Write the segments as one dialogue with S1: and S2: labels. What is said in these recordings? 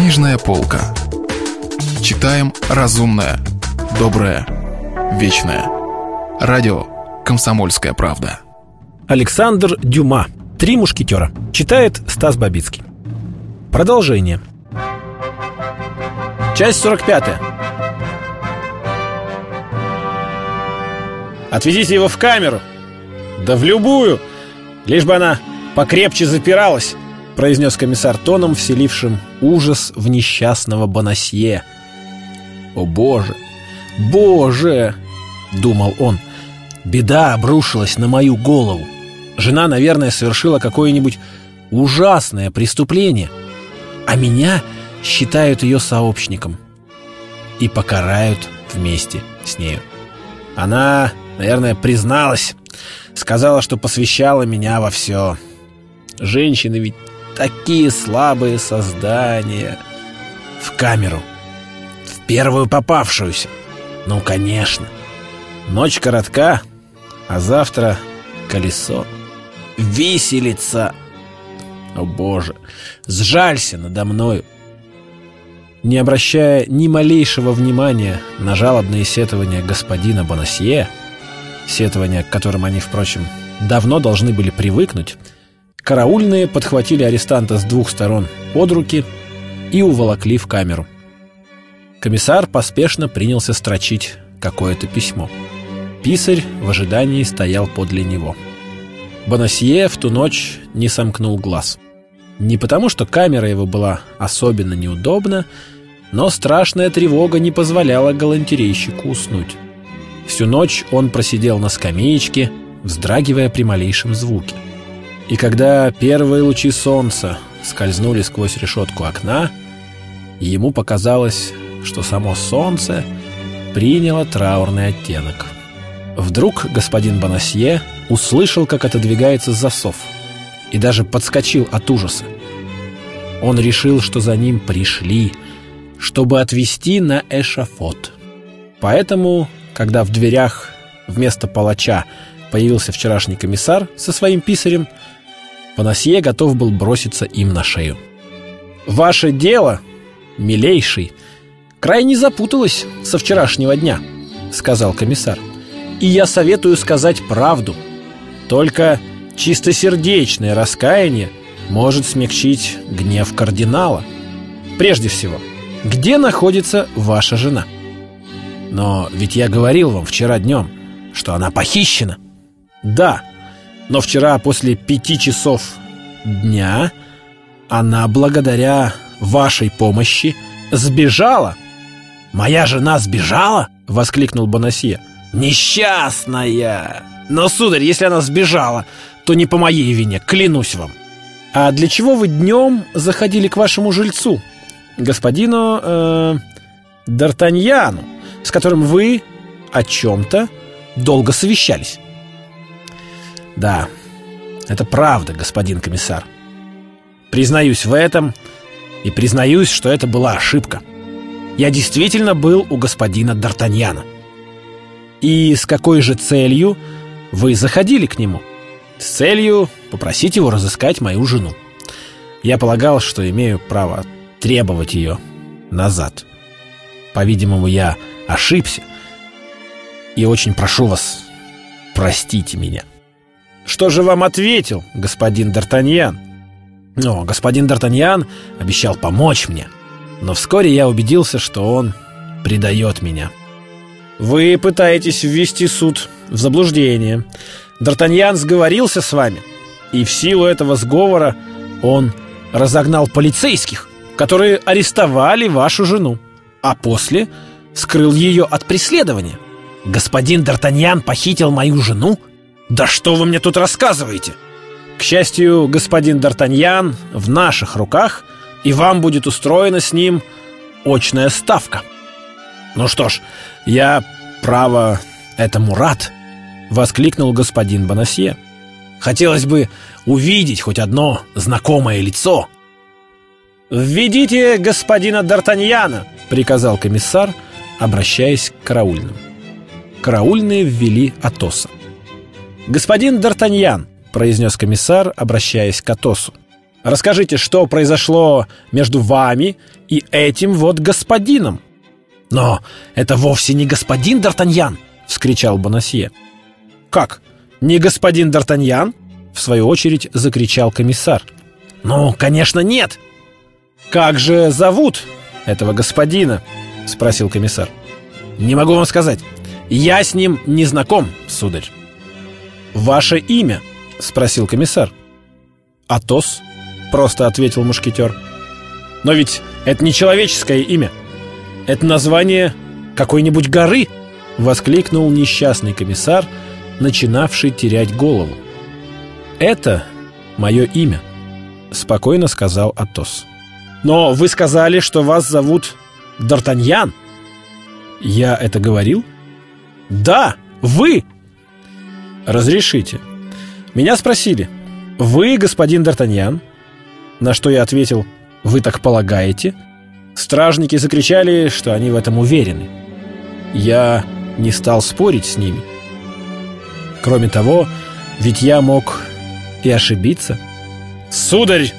S1: Книжная полка. Читаем разумное, доброе, вечное. Радио «Комсомольская правда».
S2: Александр Дюма. «Три мушкетера». Читает Стас Бабицкий. Продолжение. Часть 45. Отведите его в камеру. Да в любую, лишь бы она покрепче запиралась, произнес комиссар тоном, вселившим ужас в несчастного Бонасье. О боже, боже, думал он, беда обрушилась на мою голову. Жена, наверное, совершила какое-нибудь ужасное преступление, а меня считают ее сообщником и покарают вместе с нею. Она, наверное, призналась, сказала, что посвящала меня во все. Женщины ведь такие слабые создания. В камеру. В первую попавшуюся. Ну, конечно. Ночь коротка, а завтра колесо. Виселица. О, Боже, сжалься надо мною. Не обращая ни малейшего внимания на жалобные сетования господина Бонасье, сетования, к которым они, впрочем, давно должны были привыкнуть, караульные подхватили арестанта с двух сторон под руки и уволокли в камеру. Комиссар поспешно принялся строчить какое-то письмо. Писарь в ожидании стоял подле него. Бонасье в ту ночь не сомкнул глаз. Не потому, что камера его была особенно неудобна, но страшная тревога не позволяла галантерейщику уснуть. Всю ночь он просидел на скамеечке, вздрагивая при малейшем звуке. И когда первые лучи солнца скользнули сквозь решетку окна, ему показалось, что само солнце приняло траурный оттенок. Вдруг господин Бонасье услышал, как отодвигается засов, и даже подскочил от ужаса. Он решил, что за ним пришли, чтобы отвезти на эшафот. Поэтому, когда в дверях вместо палача появился вчерашний комиссар со своим писарем, Панасье готов был броситься им на шею. «Ваше дело, милейший, крайне запуталось со вчерашнего дня», — сказал комиссар. «И я советую сказать правду. Только чистосердечное раскаяние может смягчить гнев кардинала. Прежде всего, где находится ваша жена? Но ведь я говорил вам вчера днем, что она похищена. Да, но вчера после пяти часов дня она благодаря вашей помощи сбежала. «Моя жена сбежала?» — воскликнул Бонасье. «Несчастная! Но, сударь, если она сбежала, то не по моей вине, клянусь вам. А для чего вы днем заходили к вашему жильцу, господину э, Д'Артаньяну, с которым вы о чем-то долго совещались?» «Да, это правда, господин комиссар. Признаюсь в этом и признаюсь, что это была ошибка. Я действительно был у господина Д'Артаньяна. И с какой же целью вы заходили к нему?» с целью попросить его разыскать мою жену. Я полагал, что имею право требовать ее назад. По-видимому, я ошибся. И очень прошу вас, простите меня. Что же вам ответил господин Д'Артаньян? Ну, господин Д'Артаньян обещал помочь мне. Но вскоре я убедился, что он предает меня. Вы пытаетесь ввести суд в заблуждение. Д'Артаньян сговорился с вами, и в силу этого сговора он разогнал полицейских, которые арестовали вашу жену, а после скрыл ее от преследования. Господин Д'Артаньян похитил мою жену? Да что вы мне тут рассказываете? К счастью, господин Д'Артаньян в наших руках, и вам будет устроена с ним очная ставка. Ну что ж, я, право, этому рад». — воскликнул господин Бонасье. «Хотелось бы увидеть хоть одно знакомое лицо». «Введите господина Д'Артаньяна!» — приказал комиссар, обращаясь к караульным. Караульные ввели Атоса. «Господин Д'Артаньян!» — произнес комиссар, обращаясь к Атосу. Расскажите, что произошло между вами и этим вот господином?» «Но это вовсе не господин Д'Артаньян!» — вскричал Бонасье. «Как? Не господин Д'Артаньян?» — в свою очередь закричал комиссар. «Ну, конечно, нет!» «Как же зовут этого господина?» — спросил комиссар. «Не могу вам сказать. Я с ним не знаком, сударь». «Ваше имя?» — спросил комиссар. «Атос», — просто ответил мушкетер. «Но ведь это не человеческое имя. Это название какой-нибудь горы!» — воскликнул несчастный комиссар, начинавший терять голову. «Это мое имя», — спокойно сказал Атос. «Но вы сказали, что вас зовут Д'Артаньян». «Я это говорил?» «Да, вы!» «Разрешите. Меня спросили, вы господин Д'Артаньян?» На что я ответил, «Вы так полагаете?» Стражники закричали, что они в этом уверены. Я не стал спорить с ними. Кроме того, ведь я мог и ошибиться. «Сударь,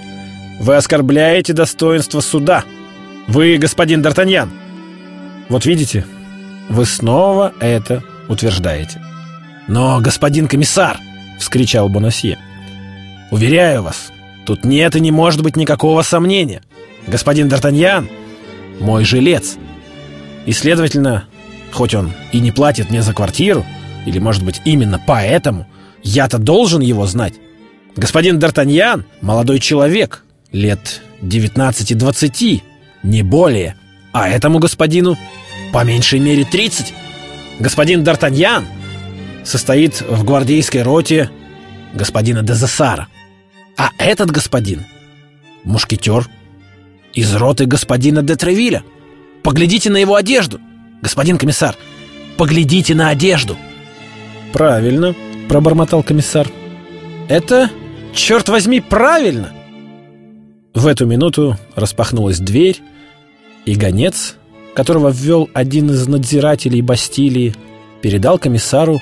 S2: вы оскорбляете достоинство суда. Вы господин Д'Артаньян. Вот видите, вы снова это утверждаете». «Но, господин комиссар!» — вскричал Бонасье. «Уверяю вас, тут нет и не может быть никакого сомнения. Господин Д'Артаньян — мой жилец. И, следовательно, хоть он и не платит мне за квартиру, или, может быть, именно поэтому, я-то должен его знать. Господин Д'Артаньян — молодой человек, лет 19-20, не более. А этому господину по меньшей мере 30. Господин Д'Артаньян состоит в гвардейской роте господина Дезессара. А этот господин — мушкетер из роты господина де Тревиля. Поглядите на его одежду, господин комиссар. Поглядите на одежду. Правильно, пробормотал комиссар. Это, черт возьми, правильно. В эту минуту распахнулась дверь, и гонец, которого ввел один из надзирателей Бастилии, передал комиссару